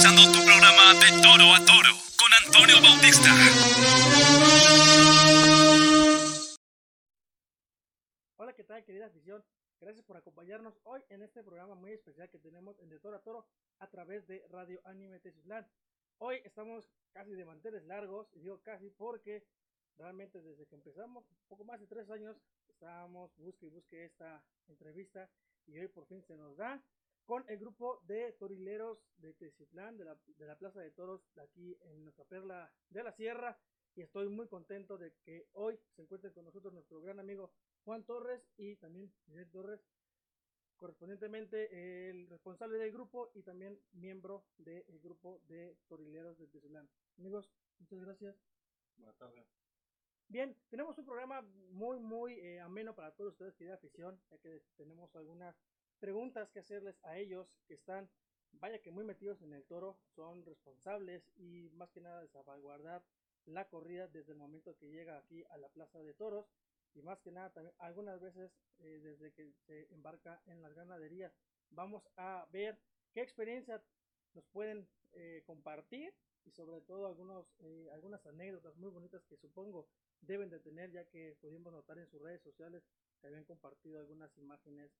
comenzando tu programa de Toro a Toro con Antonio Bautista. Hola, ¿qué tal, querida afición? Gracias por acompañarnos hoy en este programa muy especial que tenemos en De Toro a Toro a través de Radio Anime Teciutlán. Hoy estamos casi de manteles largos, y digo casi porque realmente desde que empezamos, poco más de tres años, estábamos busque y busque esta entrevista y hoy por fin se nos da con el grupo de torileros de Teciutlán, de la, de la Plaza de Toros, de aquí en nuestra perla de la Sierra. Y estoy muy contento de que hoy se encuentre con nosotros nuestro gran amigo Juan Torres y también Miguel Torres, correspondientemente el responsable del grupo y también miembro del grupo de torileros de Teciutlán. Amigos, muchas gracias. Buenas tardes. Bien, tenemos un programa muy, muy eh, ameno para todos ustedes, querida afición, ya que tenemos algunas preguntas que hacerles a ellos que están, vaya que muy metidos en el toro, son responsables y más que nada de salvaguardar la corrida desde el momento que llega aquí a la plaza de toros y más que nada también algunas veces eh, desde que se embarca en las ganaderías. Vamos a ver qué experiencia nos pueden eh, compartir y sobre todo algunos, eh, algunas anécdotas muy bonitas que supongo deben de tener ya que pudimos notar en sus redes sociales que habían compartido algunas imágenes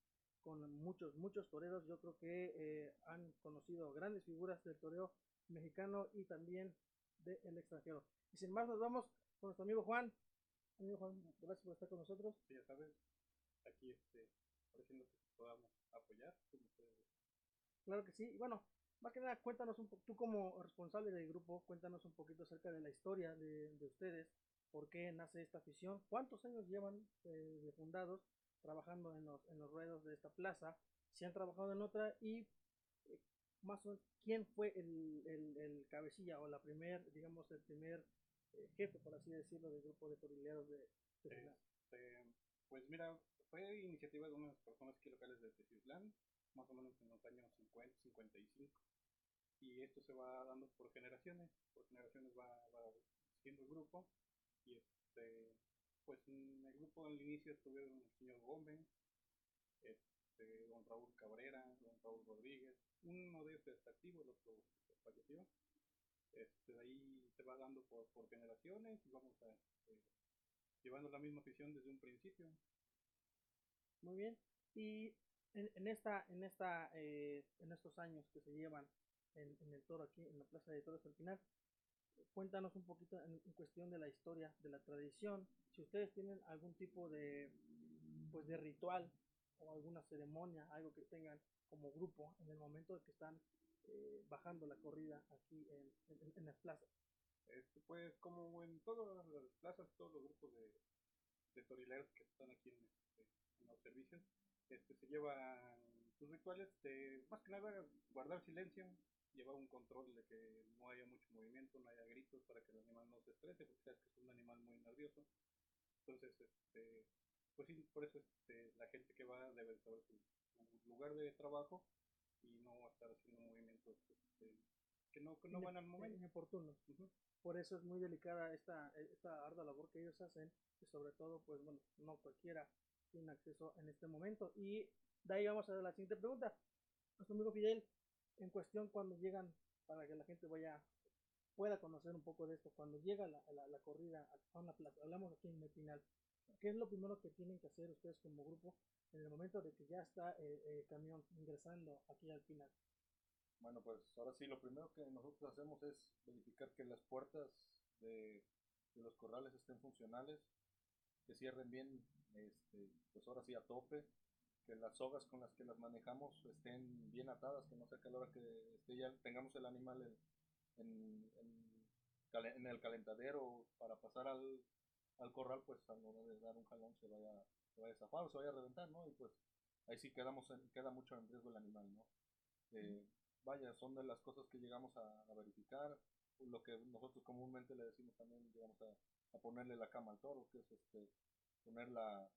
con muchos, muchos toreros. Yo creo que eh, han conocido grandes figuras del toreo mexicano y también del extranjero. Y sin más, nos vamos con nuestro amigo Juan. Amigo Juan, gracias por estar con nosotros. Sí, ya sabes, aquí este, ofreciendo que podamos apoyar. como ustedes. Claro que sí. Y bueno, más que nada, cuéntanos un poco, tú como responsable del grupo, cuéntanos un poquito acerca de la historia de, de ustedes, por qué nace esta afición, cuántos años llevan eh, de fundados trabajando en los, en los ruedos de esta plaza, si han trabajado en otra y eh, más o menos quién fue el, el, el cabecilla o la primer, digamos, el primer eh, jefe, por así decirlo, del grupo de torileros de, de. Este, pues mira, fue iniciativa de unas personas aquí locales de Teciutlán, más o menos en los años 50, 55. Y esto se va dando por generaciones, por generaciones va, va siendo el grupo. Y este, pues en el grupo al inicio estuvieron el señor Gómez, este, don Raúl Cabrera, don Raúl Rodríguez, uno de ellos está activo, el otro falleció. Este, de ahí se va dando por, por generaciones y vamos a, este, llevando la misma afición desde un principio. Muy bien. Y en, en esta, en esta, eh, en estos años que se llevan en, en, el toro aquí en la Plaza de Toros al final, cuéntanos un poquito en, cuestión de la historia, de la tradición, si ustedes tienen algún tipo de, pues de ritual o alguna ceremonia, algo que tengan como grupo en el momento de que están eh, bajando la corrida aquí en, en, en las plazas. Este, pues como en todas las plazas, todos los grupos de, de que están aquí en, este, en los servicios, este, se llevan sus rituales de más que nada guardar silencio, llevar un control de que no haya mucho movimiento, no haya gritos para que el animal no se estrese, porque sabes que es un animal muy nervioso. Entonces, este, pues sí, por eso este, la gente que va debe saber su, su lugar de trabajo y no estar haciendo movimientos este, que no, que no van al momento. Inoportunos. Uh -huh. Por eso es muy delicada esta, esta ardua labor que ellos hacen y sobre todo, pues bueno, no cualquiera tiene acceso en este momento. Y de ahí vamos a la siguiente pregunta. Nuestro amigo Fidel, en cuestión cuando llegan, para que la gente vaya pueda conocer un poco de esto, cuando llega la, la, la corrida a una plaza, hablamos aquí en Metinal, ¿qué es lo primero que tienen que hacer ustedes como grupo en el momento de que ya está el, el camión ingresando aquí al final? Bueno, pues ahora sí, lo primero que nosotros hacemos es verificar que las puertas de, de los corrales estén funcionales, que cierren bien, este, pues ahora sí a tope, que las sogas con las que las manejamos estén bien atadas, que no sea que a la hora que esté ya tengamos el animal en, en, en, en el calentadero para pasar al, al, corral, pues a la hora de dar un jalón se vaya, se vaya a zafar o se vaya a reventar, ¿no? Y pues ahí sí quedamos en, queda mucho en riesgo el animal, ¿no? Eh, vaya, son de las cosas que llegamos a, a, verificar, lo que nosotros comúnmente le decimos también, llegamos a, a ponerle la cama al toro, que es este, poner la,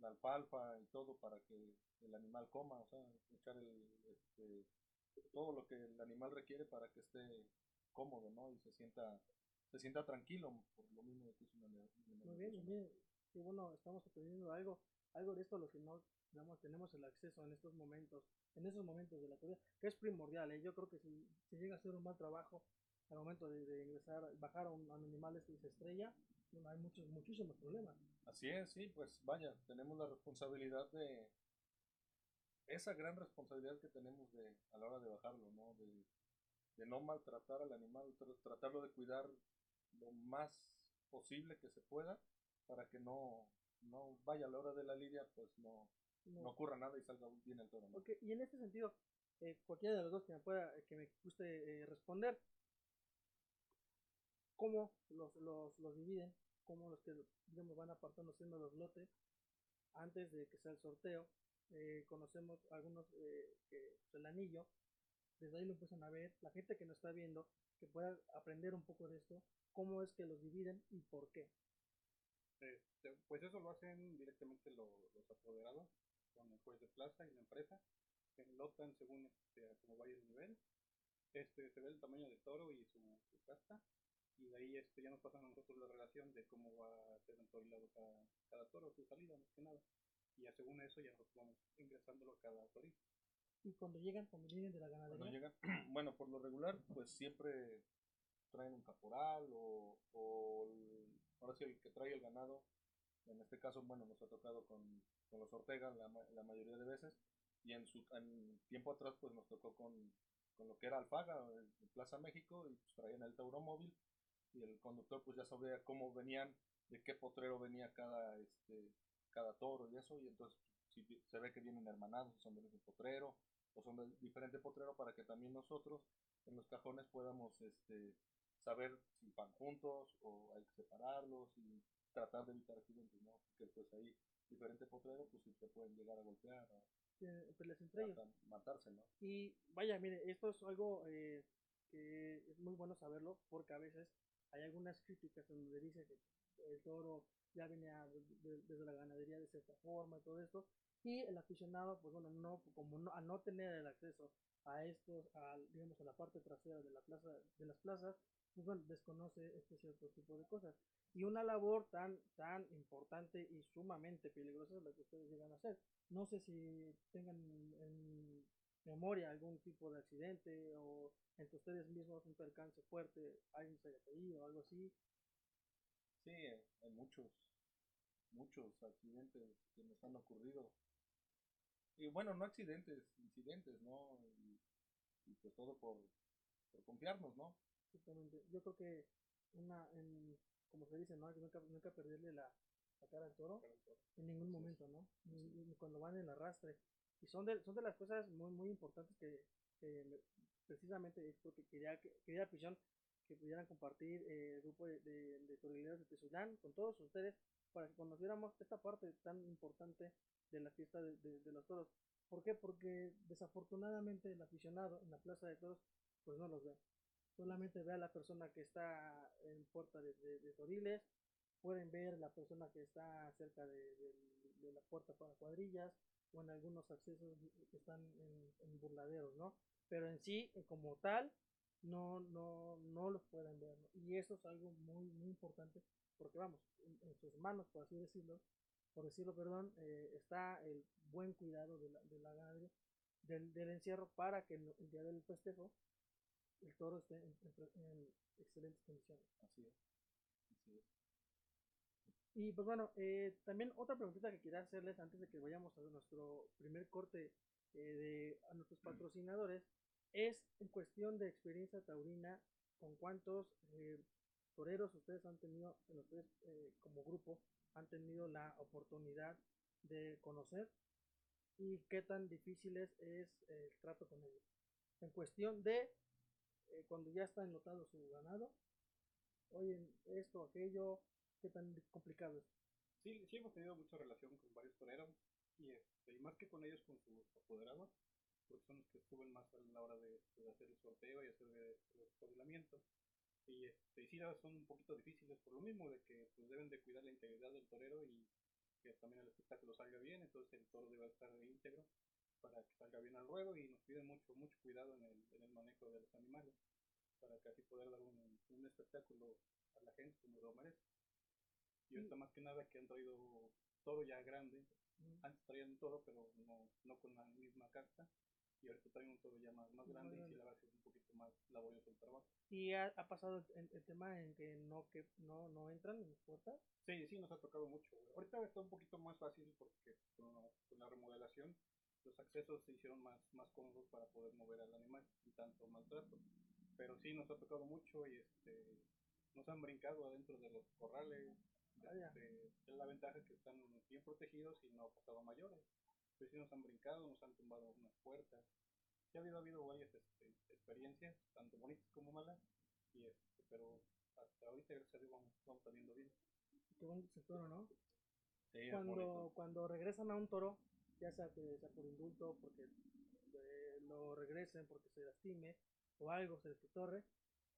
la alfalfa y todo para que el animal coma, o sea, echar el, este, todo lo que el animal requiere para que esté cómodo, ¿no? Y se sienta, se sienta tranquilo, por lo mismo que Muy bien, muy bien. Y bueno, estamos aprendiendo algo, algo de esto, los que no digamos, tenemos el acceso en estos momentos, en esos momentos de la corrida, que es primordial, ¿eh? yo creo que si se llega a hacer un mal trabajo al momento de, de ingresar, bajar a un, a un animal este y se estrella, bueno, hay muchos, muchísimos problemas. Así es, sí, pues vaya, tenemos la responsabilidad de esa gran responsabilidad que tenemos de a la hora de bajarlo, ¿no? De, de no maltratar al animal, tra- tratarlo de cuidar lo más posible que se pueda para que no, no vaya a la hora de la lidia, pues no, No. no ocurra nada y salga bien el toro, ¿no? Ok, y en este sentido, eh, cualquiera de los dos que me pueda, que me guste eh, responder, ¿cómo los, los, los dividen? ¿Cómo los que, digamos, van apartando siendo los lotes antes de que sea el sorteo? Eh, conocemos algunos eh, que pues, el anillo, desde ahí lo empiezan a ver, la gente que nos está viendo, que pueda aprender un poco de esto, cómo es que los dividen y por qué. Este, pues eso lo hacen directamente lo- los apoderados con el juez de plaza y la empresa, que lotan según este, a cómo vaya el nivel. Este, se ve el tamaño del toro y su, su casta, y de ahí este, ya nos pasan a nosotros la relación de cómo va a ser entorilado cada, cada toro, su salida más que nada. Y ya según eso ya nosotros vamos ingresándolo a cada torito. Y cuando llegan, cuando vienen de la Cuando ganadería, llegan, bueno, por lo regular, pues siempre traen un caporal o, o el- ahora sí el que trae el ganado. En este caso, bueno, nos ha tocado con, con los Ortega la, la mayoría de veces. Y en su en tiempo atrás, pues nos tocó con, con lo que era Alfaga, en Plaza México, y pues traían el tauromóvil. Y el conductor, pues ya sabía cómo venían, de qué potrero venía cada, este, cada toro y eso. Y entonces, si se ve que vienen hermanados, son del mismo potrero, o son de diferente potrero para que también nosotros en los cajones podamos este, saber si van juntos o hay que separarlos y tratar de evitar accidentes, ¿no? Porque pues ahí diferente potrero pues sí se pueden llegar a golpear, eh, peleas entre ellos. matarse, ¿no? Y vaya, mire, esto es algo eh, que es muy bueno saberlo porque a veces hay algunas críticas donde dice que el toro ya venía de- de- desde la ganadería de cierta forma y todo esto. Y el aficionado, pues bueno, no, como no, a no tener el acceso a estos, a, digamos, a la parte trasera de la plaza, de las plazas, pues bueno, desconoce este cierto tipo de cosas. Y una labor tan, tan importante y sumamente peligrosa es la que ustedes llegan a hacer. No sé si tengan en memoria algún tipo de accidente o entre ustedes mismos un percance fuerte, alguien se haya caído o algo así. Sí, hay muchos, muchos accidentes que nos han ocurrido. Y bueno, no accidentes, incidentes, ¿no? Y, y pues todo por, por confiarnos, ¿no? Exactamente. Yo creo que una, en, como se dice, ¿no? Que nunca, nunca perderle la, la cara al toro en ningún momento, ¿no? Ni, ni cuando van en arrastre. Y son de, son de las cosas muy, muy importantes que, que me- precisamente es porque quería, que- quería afición que pudieran compartir eh, el grupo de, de, de de Tezulán con todos ustedes para que conociéramos esta parte tan importante de la fiesta de, de- los toros. ¿Por qué? Porque desafortunadamente el aficionado en la plaza de toros pues no los ve. Solamente ve a la persona que está en puerta de, de- toriles, pueden ver la persona que está cerca de la puerta para cuadrillas o en algunos accesos que están en, en burladeros, ¿no? Pero en sí, eh, como tal, no, no, no los pueden ver. Y eso es algo muy, muy importante porque vamos, en, sus manos, por así decirlo, por decirlo, perdón, eh, está el buen cuidado de la, de la del, del encierro para que el, día del festejo el toro esté en- en excelentes condiciones. Así es. Y pues bueno, eh, también otra preguntita que quería hacerles antes de que vayamos a nuestro primer corte eh, de a nuestros patrocinadores es en cuestión de experiencia taurina, con cuántos eh, toreros ustedes han tenido, ustedes eh, como grupo han tenido la oportunidad de conocer y qué tan difícil es, es el trato con ellos. En cuestión de eh, cuando ya está enlotado su ganado, oye, esto, aquello, qué tan complicado es. Sí, sí hemos tenido mucha relación con varios toreros y, este, y más que con ellos, con sus apoderados, porque son los que suben más a la hora de, hacer el sorteo y hacer el, el espabilamiento. Y, este, y sí, son un poquito difíciles por lo mismo, de que pues, deben de cuidar la integridad del torero y que también el espectáculo salga bien, entonces el toro debe estar íntegro para que salga bien al ruedo y nos piden mucho, mucho cuidado en el, en el manejo de los animales para que así poder dar un, un espectáculo a la gente como lo merece. Y ahorita más que nada que han traído toro ya grande, Antes traían un toro, pero no, no con la misma carta. Y ahorita traen un toro ya más, más grande y sí, la verdad es un poquito más laborioso el trabajo. ¿Y ha, ha pasado el, el tema en que no que no, no entran en puertas? Sí, sí, nos ha tocado mucho. Ahorita está un poquito más fácil porque con la, con la remodelación los accesos se hicieron más, más cómodos para poder mover al animal sin tanto maltrato. Pero sí nos ha tocado mucho y este nos han brincado adentro de los corrales. Este, es la ventaja que están bien protegidos y no ha pasado mayores. Pero sí nos han brincado, nos han tumbado unas puertas. Sí ha habido, ha habido varias este, experiencias, tanto bonitas como malas, y este, pero hasta ahorita gracias a Dios vamos, vamos saliendo bien. Qué bonito es el toro, ¿no? Sí, es Cuando, cuando regresan a un toro, ya sea que sea por indulto, porque eh, lo regresen, porque se lastime, o algo se les torre,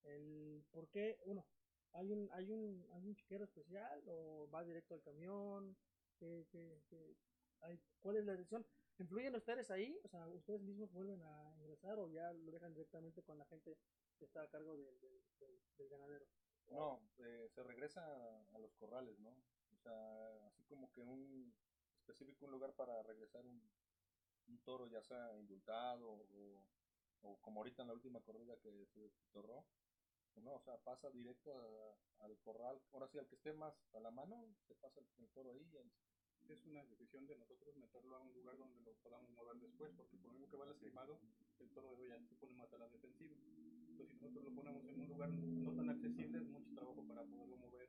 el por qué, uno, hay un, hay un, hay un chiquero especial o va directo al camión, ¿Qué, qué- qué hay? ¿cuál es la decisión? ¿Influyen ustedes ahí? O sea, ¿ustedes mismos vuelven a ingresar o ya lo dejan directamente con la gente que está a cargo del, del, ganadero? No, eh, se regresa a, los corrales, ¿no? O sea, así como que un específico un lugar para regresar un, un toro, ya sea indultado o, o como ahorita en la última corrida que se torró. No, o sea, pasa directo a- al corral. Ahora sí, al que esté más a la mano, se pasa el, el toro ahí. es una decisión de nosotros meterlo a un lugar donde lo podamos mover después, porque por lo mismo que va lastimado, el toro de ya se pone más a la defensiva. Entonces, si nosotros lo ponemos en un lugar no tan accesible, es mucho trabajo para poderlo mover,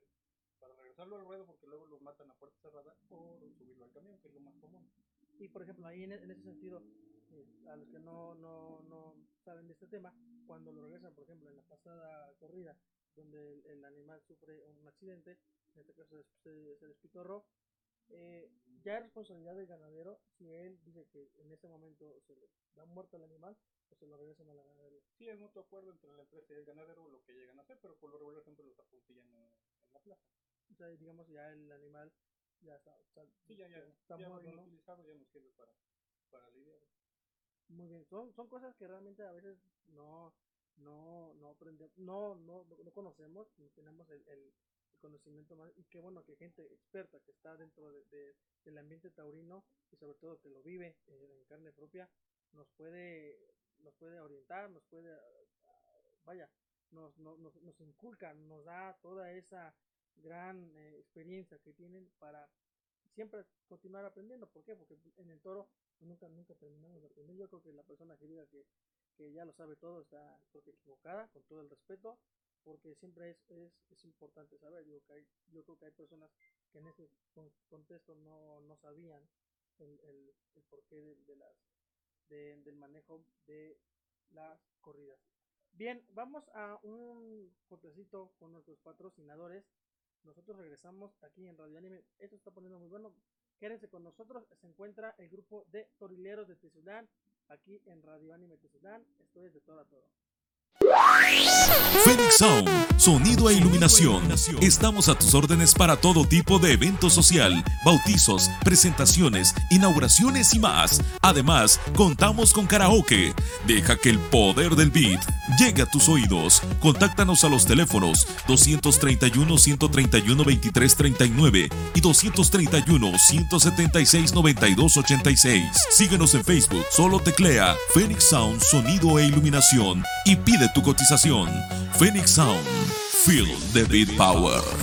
para regresarlo al ruedo, porque luego los matan a puerta cerrada, o subirlo al camión, que es lo más común. Y por ejemplo, ahí en, en ese sentido, eh, a los que no, no, no saben de este tema, cuando lo regresan, por ejemplo, en la pasada corrida, donde el, el animal sufre un accidente, en este caso se, se, despitorró, eh, ya es responsabilidad del ganadero si él dice que en ese momento se le da muerto al animal o se lo regresan a la ganadería. Sí, es mutuo acuerdo entre la empresa y el ganadero lo que llegan a hacer, pero por lo regular siempre los apuntillan en, en la plaza. O sea, digamos, ya el animal ya está, está, Sí, ya, ya, está ya muerto, ¿no? utilizado, ya nos sirve para, para lidiar. Muy bien, son, son cosas que realmente a veces no, no, no aprendemos, no, no, no conocemos, no tenemos el, el- conocimiento más, y qué bueno que gente experta que está dentro de, de- del ambiente taurino y sobre todo que lo vive eh, en carne propia, nos puede, nos puede orientar, nos puede, ah, vaya, nos, nos, nos, nos inculca, nos da toda esa gran eh, experiencia que tienen para siempre continuar aprendiendo. ¿Por qué? Porque en el toro nunca, nunca terminamos de aprender. Yo creo que la persona que diga que, que ya lo sabe todo está equivocada, con todo el respeto, porque siempre es, es, es importante saber. Digo que hay, yo creo que hay personas que en con- contexto no, no sabían el, el, el porqué de, de las, de- del manejo de las corridas. Bien, vamos a un cortecito con nuestros patrocinadores. Nosotros regresamos aquí en Radio Anime. Esto está poniendo muy bueno. Quédense con nosotros. Se encuentra el grupo de Torileros de Tezulán aquí en Radio Anime Tezulán. Esto es de todo a todo. Phoenix Sound, sonido e iluminación. Estamos a tus órdenes para todo tipo de evento social, bautizos, presentaciones, inauguraciones y más. Además, contamos con karaoke. Deja que el poder del beat llegue a tus oídos. Contáctanos a los teléfonos 231 131 2339 y 231 176 9286. Síguenos en Facebook, solo teclea Phoenix Sound, sonido e iluminación y pide tu cotización. Phoenix Sound, feel the beat power.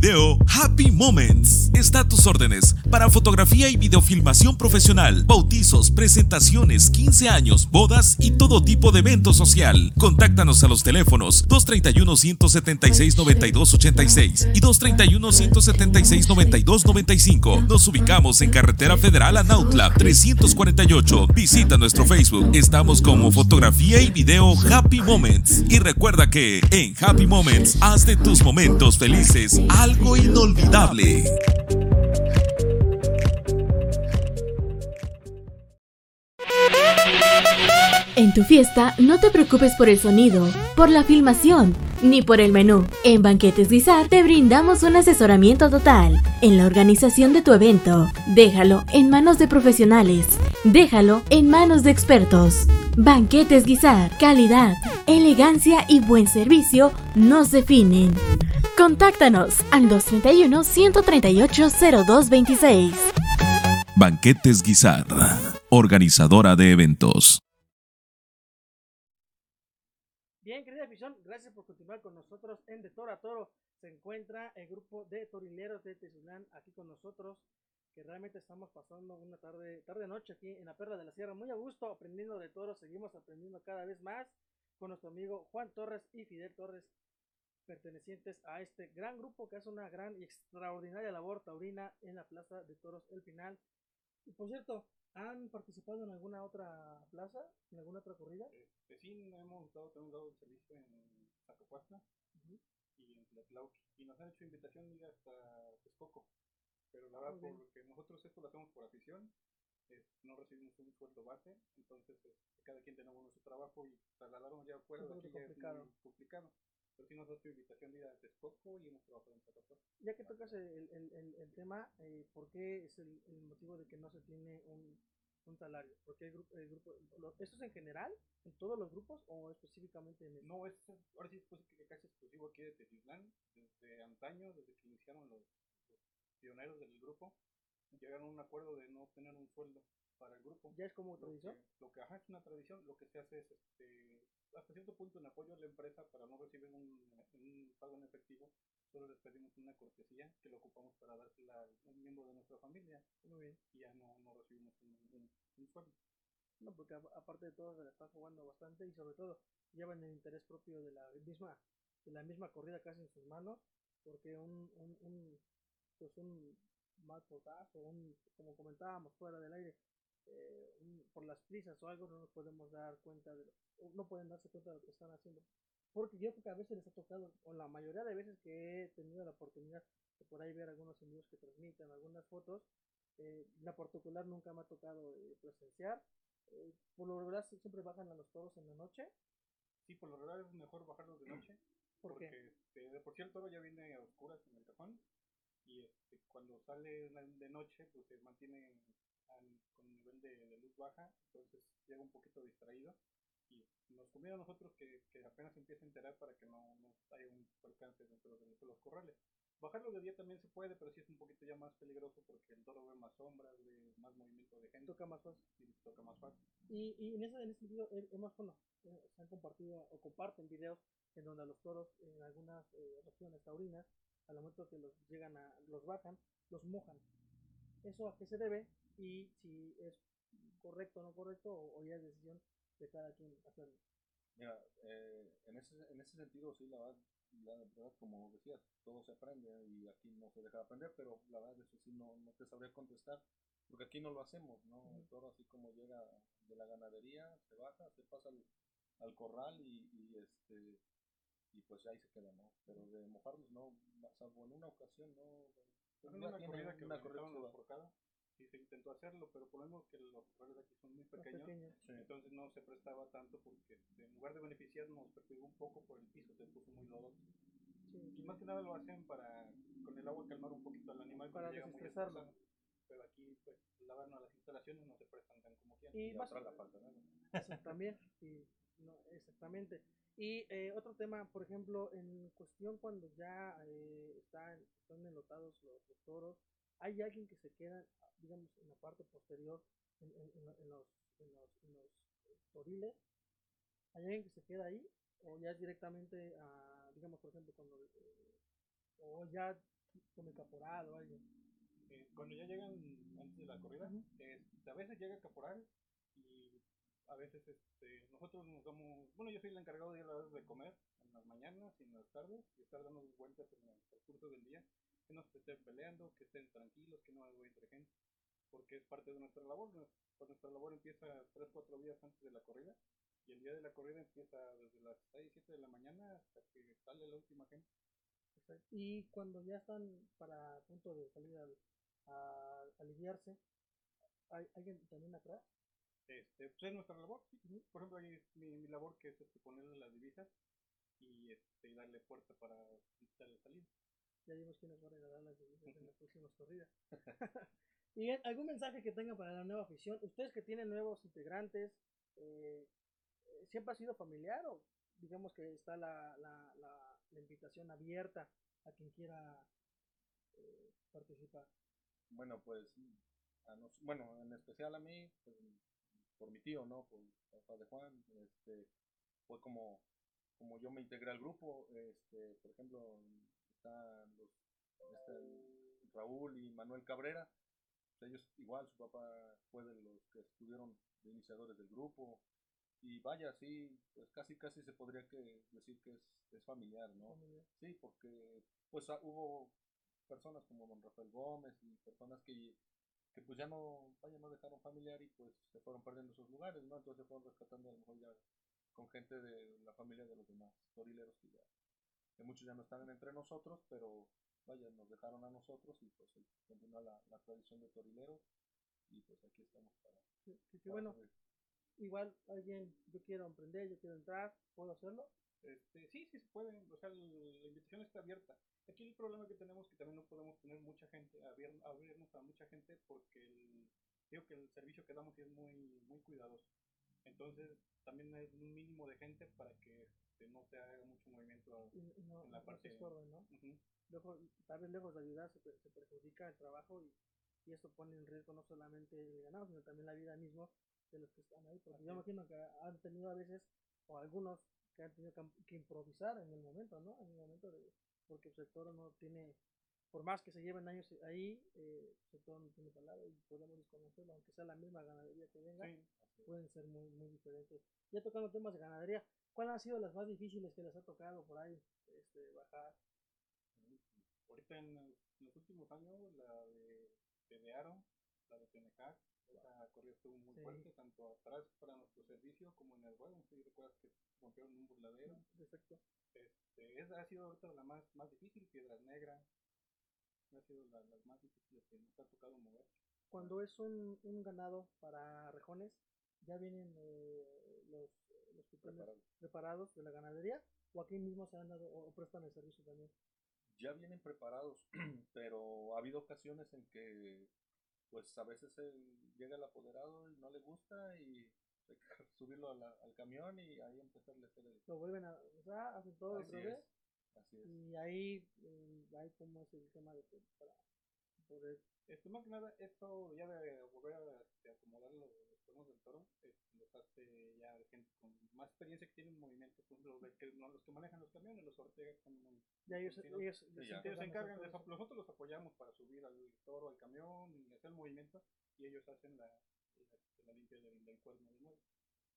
Video Happy Moments. Está a tus órdenes para fotografía y videofilmación profesional, bautizos, presentaciones, 15 años, bodas y todo tipo de evento social. Contáctanos a los teléfonos 231-176-9286 y 231-176-9295. Nos ubicamos en Carretera Federal a Nautla 348. Visita nuestro Facebook. Estamos como fotografía y video Happy Moments. Y recuerda que en Happy Moments haz de tus momentos felices algo inolvidable. En tu fiesta no te preocupes por el sonido, por la filmación, ni por el menú. En Banquetes Guisar te brindamos un asesoramiento total en la organización de tu evento. Déjalo en manos de profesionales. Déjalo en manos de expertos. Banquetes Guisar, calidad, elegancia y buen servicio nos definen. Contáctanos al 231-138-0226. Banquetes Guisar, organizadora de eventos. Bien, querida afición, gracias por continuar con nosotros en De Toro a Toro. Se encuentra el grupo de torileros de Tezulán aquí con nosotros, que realmente estamos pasando una tarde, tarde noche aquí en la Perla de la Sierra, muy a gusto, aprendiendo de toros, seguimos aprendiendo cada vez más con nuestro amigo Juan Torres y Fidel Torres, pertenecientes a este gran grupo que hace una gran y extraordinaria labor taurina en la Plaza de Toros El Final. Y por cierto, ¿han participado en alguna otra plaza, en alguna otra corrida? Este, sí, hemos dado, también dado el servicio en Zacapuasta y en Tlatlauqui. Y nos han hecho invitación ir hasta Texcoco. Pero la verdad, Muy bien. porque nosotros esto lo hacemos por afición, no recibimos un sueldo base, entonces este, cada quien tenemos nuestro trabajo y trasladarnos ya fuera de aquí complicado. es muy complicado. Nos ha hecho invitación de ir a Texcoco y hemos trabajado en Zacapuasta. Ya que tocas el, el, el, el tema, eh, ¿por qué es el, el motivo de que no se tiene un, un salario? ¿Por qué el grupo, el grupo lo- ¿Esto es en general, en todos los grupos o específicamente en este? No, es, ahora sí pues que casi exclusivo aquí de Teciutlán, desde antaño, desde que iniciaron los, los pioneros del grupo, llegaron a un acuerdo de no tener un sueldo para el grupo. ¿Ya es como Lo que, tradición? lo que ajá, es una tradición, lo que se hace es este, hasta cierto punto en apoyo a la empresa para no recibir un, un pago en efectivo, solo les pedimos una cortesía que lo ocupamos para dársela a un miembro de nuestra familia Muy bien. y ya no, no recibimos un, un, un sueldo. No, porque a- aparte de todo se la están jugando bastante y sobre todo llevan el interés propio de la misma de la misma corrida casi en sus manos, porque un, un, un pues un mal potazo, un, como comentábamos fuera del aire, eh, por las prisas o algo no nos podemos dar cuenta de lo, no pueden darse cuenta de lo que están haciendo. Porque yo creo que a veces les ha tocado, o la mayoría de veces que he tenido la oportunidad de por ahí ver algunos envíos que transmiten, algunas fotos, eh, la particular nunca me ha tocado eh, presenciar. Eh, por lo regular siempre bajan a los toros en la noche. Sí, por lo regular es mejor bajarlos de noche. ¿Por porque qué? este, de por sí el toro ya viene a oscuras en el cajón y este, cuando sale de noche pues se mantiene al- con nivel de, de luz baja, entonces llega un poquito distraído y nos conviene a nosotros que, que apenas empiece a enterar para que no, no haya un percance dentro de, de los corrales. Bajarlo de día también se puede, pero sí es un poquito ya más peligroso porque el toro ve más sombras, ve más movimiento de gente Toca más fácil. y toca más fácil. Y, y en, ese, en ese sentido he- hemos, bueno, eh, se han compartido o comparten videos en donde a los toros en algunas eh, regiones taurinas, al momento que los llegan a, los bajan, los mojan. ¿Eso a qué se debe? Y si es correcto o no correcto, o, o ya es decisión de cada quien hacerlo. Mira, eh, en, ese, en ese sentido, sí, la verdad, la verdad, como decías, todo se aprende y aquí no se deja de aprender, pero la verdad, eso sí, no, no te sabría contestar, porque aquí no lo hacemos, ¿no? El toro, así como llega de la ganadería, se baja, se pasa al, al corral y, y, este y pues ahí se queda, ¿no? Pero de mojarlos, no, salvo en una ocasión, no. Pues una corrida que una corrida sí se intentó hacerlo, pero por lo menos que los corrales aquí son muy pequeños, pequeños. Sí. entonces no se prestaba tanto porque en lugar de beneficiar nos perjudicó un poco por el piso, se puso muy lodoso. Sí, Y más que nada lo hacen para con el agua calmar un poquito al animal Para cuando llega muy desestresarlo. estresado. Pero aquí pues la verdad no, las instalaciones no se prestan tan como quieran. Y Y más- la falta, ¿no? También, no, exactamente. Y eh, otro tema, por ejemplo, en cuestión cuando ya eh, están, están enlotados los, los toros, hay alguien que se queda, digamos, en la parte posterior, en, en- en lo- en los, en, los, en los toriles, hay alguien que se queda ahí, o ya es directamente a, digamos, por ejemplo, cuando, eh, o ya con el caporal o alguien. Eh, cuando ya llegan antes de la corrida, a veces llega el caporal y a veces este, nosotros nos damos, bueno yo soy el encargado de ir a la hora de comer en las mañanas y en las tardes y estar dando vueltas en el transcurso del día, que no se estén peleando, que estén tranquilos, que no haya entre gente, porque es parte de nuestra labor, pues nuestra labor empieza 3-4 días antes de la corrida y el día de la corrida empieza desde las 6-7 de la mañana hasta que sale la última gente. Exacto. Y cuando ya están para punto de salir al- a, aliviarse, ¿hay alguien también atrás? Este, pues es nuestra labor, sí. Por ejemplo, ahí es mi, mi labor que es este, ponerle las divisas y este, darle fuerza para quitar la salida. Ya vimos quién nos va a regalar las divisas en las próximas corridas. y bien, algún mensaje que tengan para la nueva afición, ustedes que tienen nuevos integrantes, eh, eh, ¿siempre ha sido familiar o digamos que está la, la, la, la invitación abierta a quien quiera eh, participar? Bueno, pues, a nos, bueno, en especial a mí, pues, por mi tío, ¿no? Por papá de Juan, este, fue como, como yo me integré al grupo, este, por ejemplo, están los, está Raúl y Manuel Cabrera, pues ellos igual, su papá fue de los que estuvieron de iniciadores del grupo, y vaya, sí, pues casi casi se podría que decir que es, es familiar, ¿no? Familiar. Sí, porque pues ah, hubo personas como don Rafael Gómez y personas que, que pues ya no, vaya, no dejaron familiar y pues se fueron perdiendo esos lugares, ¿no? Entonces se fueron rescatando a lo mejor ya con gente de la familia de los demás torileros que ya, que muchos ya no están entre nosotros, pero vaya, nos dejaron a nosotros y pues continúa la, la tradición de torileros y pues aquí estamos para... Qué- qué para bueno. Igual alguien, yo quiero emprender, yo quiero entrar, ¿puedo hacerlo? Este, sí, sí se puede, o sea, el- la invitación está abierta. Aquí el problema que tenemos es que también no podemos tener mucha gente, abier- abrirnos a mucha gente porque el, digo que el servicio que damos es muy, muy cuidadoso. Entonces, también es un mínimo de gente para que este, no se haga mucho movimiento. No, En la no parte- se estorbe, ¿no? Ujú. Lejos, tal vez lejos de ayudar se, se perjudica el trabajo y, y esto pone en riesgo no solamente el ganado, sino también la vida mismo de los que están ahí. Porque yo Así imagino que han tenido a veces, o algunos, que han tenido que, que improvisar en el momento, ¿no? En el momento de, porque el toro no tiene, por más que se lleven años ahí, eh, el toro no tiene palabra y podemos desconocerlo, aunque sea la misma ganadería que venga, Sí. Pueden ser muy, muy diferentes. Ya tocando temas de ganadería, ¿cuáles han sido las más difíciles que les ha tocado por ahí este, bajar? Ahorita en, los últimos años, la de Tedearo, la de Tenecac, esa corrida estuvo muy Sí. fuerte, tanto atrás para nuestro servicio como en el sé si recuerdas que rompieron un burladero. Exacto. Este, esa ha sido ahorita la más, más difícil, Piedras Negras. Ha sido la, las más difíciles que nos ha tocado mover. Cuando es un, un ganado para rejones, ya vienen eh, los, los Preparados. preparados de la ganadería o aquí mismo se han dado o, o prestan el servicio también. ya vienen preparados, pero ha habido ocasiones en que pues a veces él llega el apoderado y no le gusta y hay que subirlo la- al camión y ahí empezarle a hacer el... Lo vuelven a usar, hacen todo Así otra vez así es. y ahí, eh, ahí como es el tema de que para poder Este, más que nada, esto ya de volver a este, acomodar los del toro, los hace ya gente con más experiencia que tienen movimiento. Por ejemplo, los que, los que manejan los camiones, los Ortega, muy ya ellos, Sí, ¿no? ellos, Sí, les ya. ellos se encargan, eso. nosotros los apoyamos para subir al toro al camión y hacer el movimiento y ellos hacen la, la, la limpia del, del cuerno de nuevo.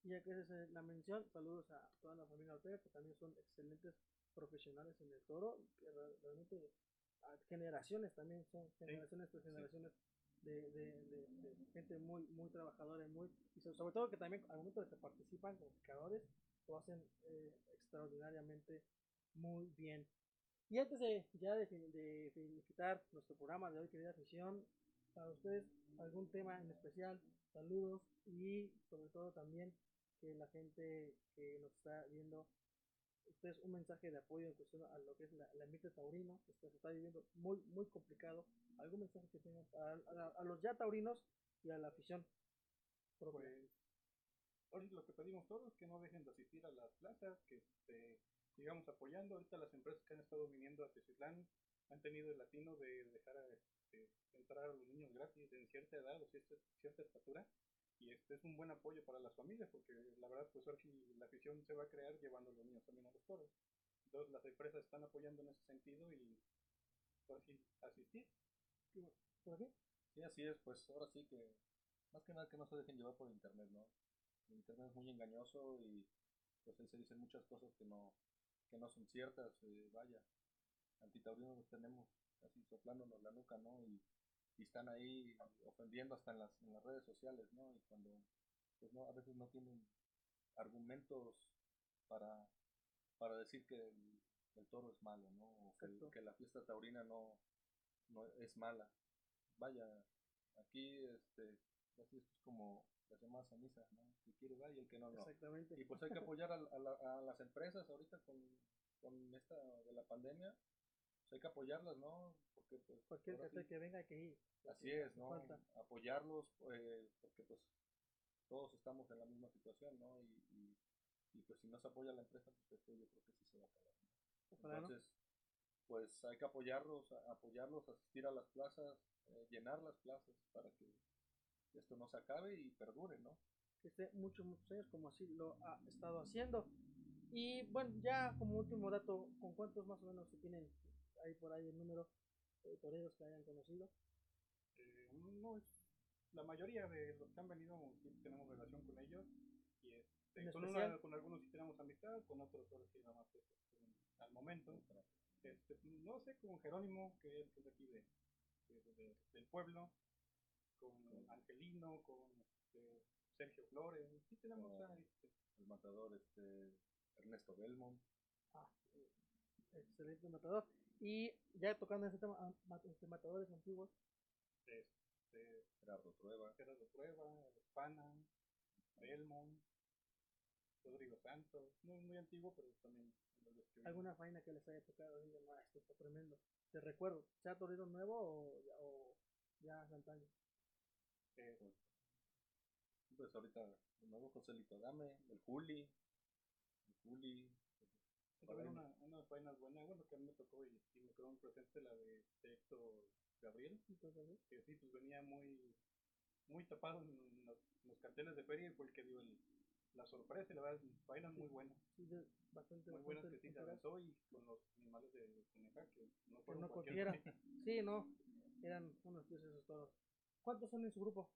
Y ya que esa es la mención, saludos a toda la familia Ortega, que también son excelentes profesionales en el toro, que re- realmente a generaciones también son generaciones tras sí. De, de, de- gente muy muy trabajadora muy y so- sobre todo que también al momento de que participan como picadores lo hacen eh, extraordinariamente muy bien. Y antes de ya de, de nuestro programa de hoy querida afición para ustedes algún tema en especial saludos y sobre todo también que la gente que nos está viendo ustedes un mensaje de apoyo en cuestión a lo que es la, el ambiente taurino que se está viviendo muy muy complicado algún mensaje que tengan a, a- los ya taurinos y a la afición. Pues, ahora lo que pedimos todos es que no dejen de asistir a las plazas, que este, sigamos apoyando. Ahorita las empresas que han estado viniendo a Teciutlán han tenido el latino de dejar a, este, entrar a los niños gratis en cierta edad o cierta, cierta estatura. Y este es un buen apoyo para las familias, porque la verdad, pues ahora sí la afición se va a crear llevando a los niños también a los toros. Entonces las empresas están apoyando en ese sentido y por sí asistir. ¿Por aquí? Sí, así es, pues ahora sí que más que nada que no se dejen llevar por internet, ¿no? El internet es muy engañoso y pues ahí se dicen muchas cosas que no, que no son ciertas, eh, vaya, antitaurinos los tenemos casi soplándonos la nuca, ¿no? Y, y están ahí ofendiendo hasta en las, en las redes sociales, ¿no? Y cuando, pues no, a veces no tienen argumentos para, para decir que el, el toro es malo, ¿no? O que, la fiesta taurina no, no es mala. Vaya, aquí, este, así es como las llamadas a misa, ¿no? El que quiere va y el que no, no. Exactamente. Y pues hay que apoyar a, a la- a las empresas ahorita con, con esta de la pandemia, hay que apoyarlas, ¿no? Porque pues Cualquier cartel sí, que venga hay que ir. así es, ¿no? falta. Apoyarlos, eh, porque pues todos estamos en la misma situación, ¿no? Y, y, y pues si no se apoya la empresa, pues esto yo creo que sí se va a acabar. ¿no? Ojalá, ¿no? Entonces, pues hay que apoyarlos, apoyarlos, asistir a las plazas, eh, llenar las plazas para que esto no se acabe y perdure, ¿no? que esté muchos, muchos años como así lo ha estado haciendo. Y bueno, ya como último dato, ¿con cuántos más o menos se tienen ahí por ahí el número de toreros que hayan conocido? Eh, no es la mayoría de los que han venido tenemos relación con ellos y este, ¿En con, especial? una- con algunos sí tenemos amistad, con otros ahora sí nada más es, al momento. Este, no sé, con Jerónimo, que es, que es de aquí de, de- de- del pueblo, con Angelino, con este, Sergio Flores, sí tenemos Oh. a, este, El matador, este, Ernesto Belmont, Ah, excelente matador. Y ya tocando ese tema, ah, este, matadores antiguos, este, Gerardo Trueba, Gerardo Prueba, Espana, Belmont, Rodrigo Santos, no es muy antiguo, pero también alguna faena que les haya tocado, digan, "Ah, esto está tremendo. Te recuerdo, ¿sea torero nuevo o, ya- o ya antaño? Eh, pues ahorita de nuevo Joselito Dame, el Juli, el Juli, también una, unas vainas buenas, bueno, que a mí me tocó y, y me quedó muy presente la de, de Héctor Gabriel, ¿sí? que sí, pues venía muy, muy tapado en los, en los carteles de feria y fue el que dio el, la sorpresa y la verdad, vainas muy buenas, Sí, bastante, muy buenas bastante que sí se avanzó y con los animales de Coneja, que no Que fueron no cualquier cualquiera. Sí, no, eran unos dioses esos toros. ¿Cuántos son en su grupo?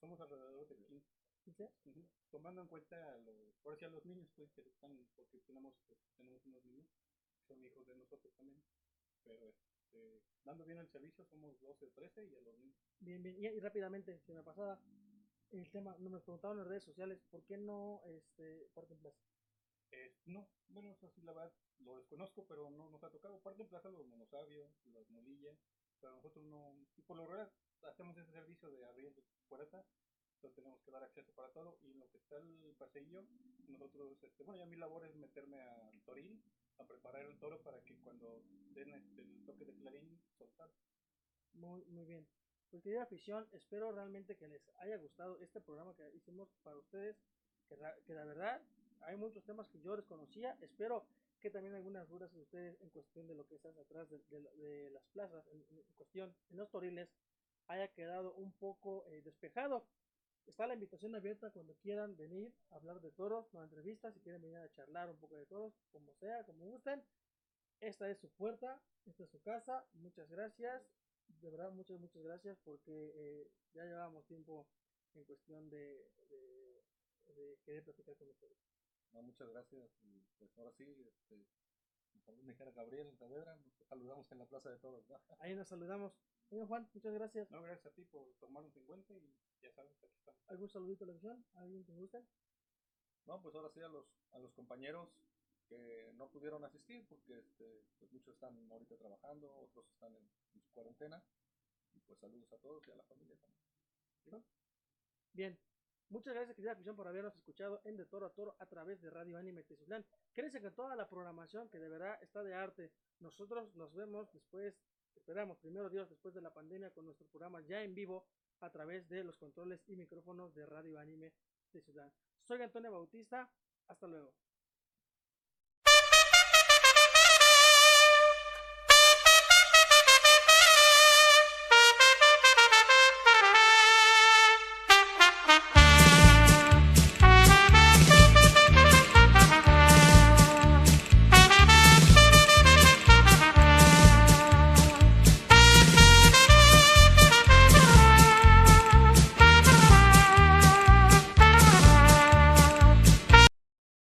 Somos alrededor de 15. ¿15? Ujú. Tomando en cuenta a los, por decir a los niños, pues, que están, porque tenemos, pues, tenemos unos niños, que son hijos de nosotros también, pero este, dando bien el servicio somos 12 o 13 y a los niños. Bien, bien. Y, y rápidamente, si me pasaba el tema, no me preguntaban en las redes sociales, ¿por qué no este, Puerto en Plaza? Eh, no, bueno, eso sí, la verdad, lo desconozco, pero no nos ha tocado. Parte en plaza los monosabios, las molillas, pero nosotros no, y por lo regular hacemos ese servicio de abrir puertas, entonces tenemos que dar acceso para todo, y en lo que está el paseillo, nosotros, este, bueno, ya mi labor es meterme al toril, a preparar el toro para que cuando den este, el toque de clarín, soltar. Muy, muy bien. Pues querida afición, espero realmente que les haya gustado este programa que hicimos para ustedes, que, la verdad hay muchos temas que yo desconocía, espero que también algunas dudas de ustedes en cuestión de lo que estás atrás de las plazas, en, en cuestión en los toriles, haya quedado un poco eh, despejado. Está la invitación abierta cuando quieran venir a hablar de toros, no entrevistas, si quieren venir a charlar un poco de toros, como sea, como gusten. Esta es su puerta, esta es su casa. Muchas gracias. De verdad, muchas, muchas gracias porque eh, ya llevábamos tiempo en cuestión de, de, de querer platicar con ustedes. No, muchas gracias. Y pues ahora sí, este, me dijera Gabriel Saavedra, nos saludamos en la Plaza de Toros. ¿no? Ahí nos saludamos. Señor Juan, muchas gracias. No, gracias a ti por tomarnos en cuenta y ya sabes, aquí estamos. ¿Algún saludito a la visión? ¿Alguien que guste? No, pues ahora sí a los, a los compañeros que no pudieron asistir porque este, pues muchos están ahorita trabajando, otros están en, en su cuarentena. Y pues saludos a todos y a la familia también. Bien. Muchas gracias, querida afición, por habernos escuchado en De Toro a Toro a través de Radio Anime Tezulán. Créanse que toda la programación que de verdad está de arte. Nosotros nos vemos después, esperamos, primero Dios, después de la pandemia, con nuestro programa ya en vivo a través de los controles y micrófonos de Radio Anime Tezulán. Soy Antonio Bautista. Hasta luego.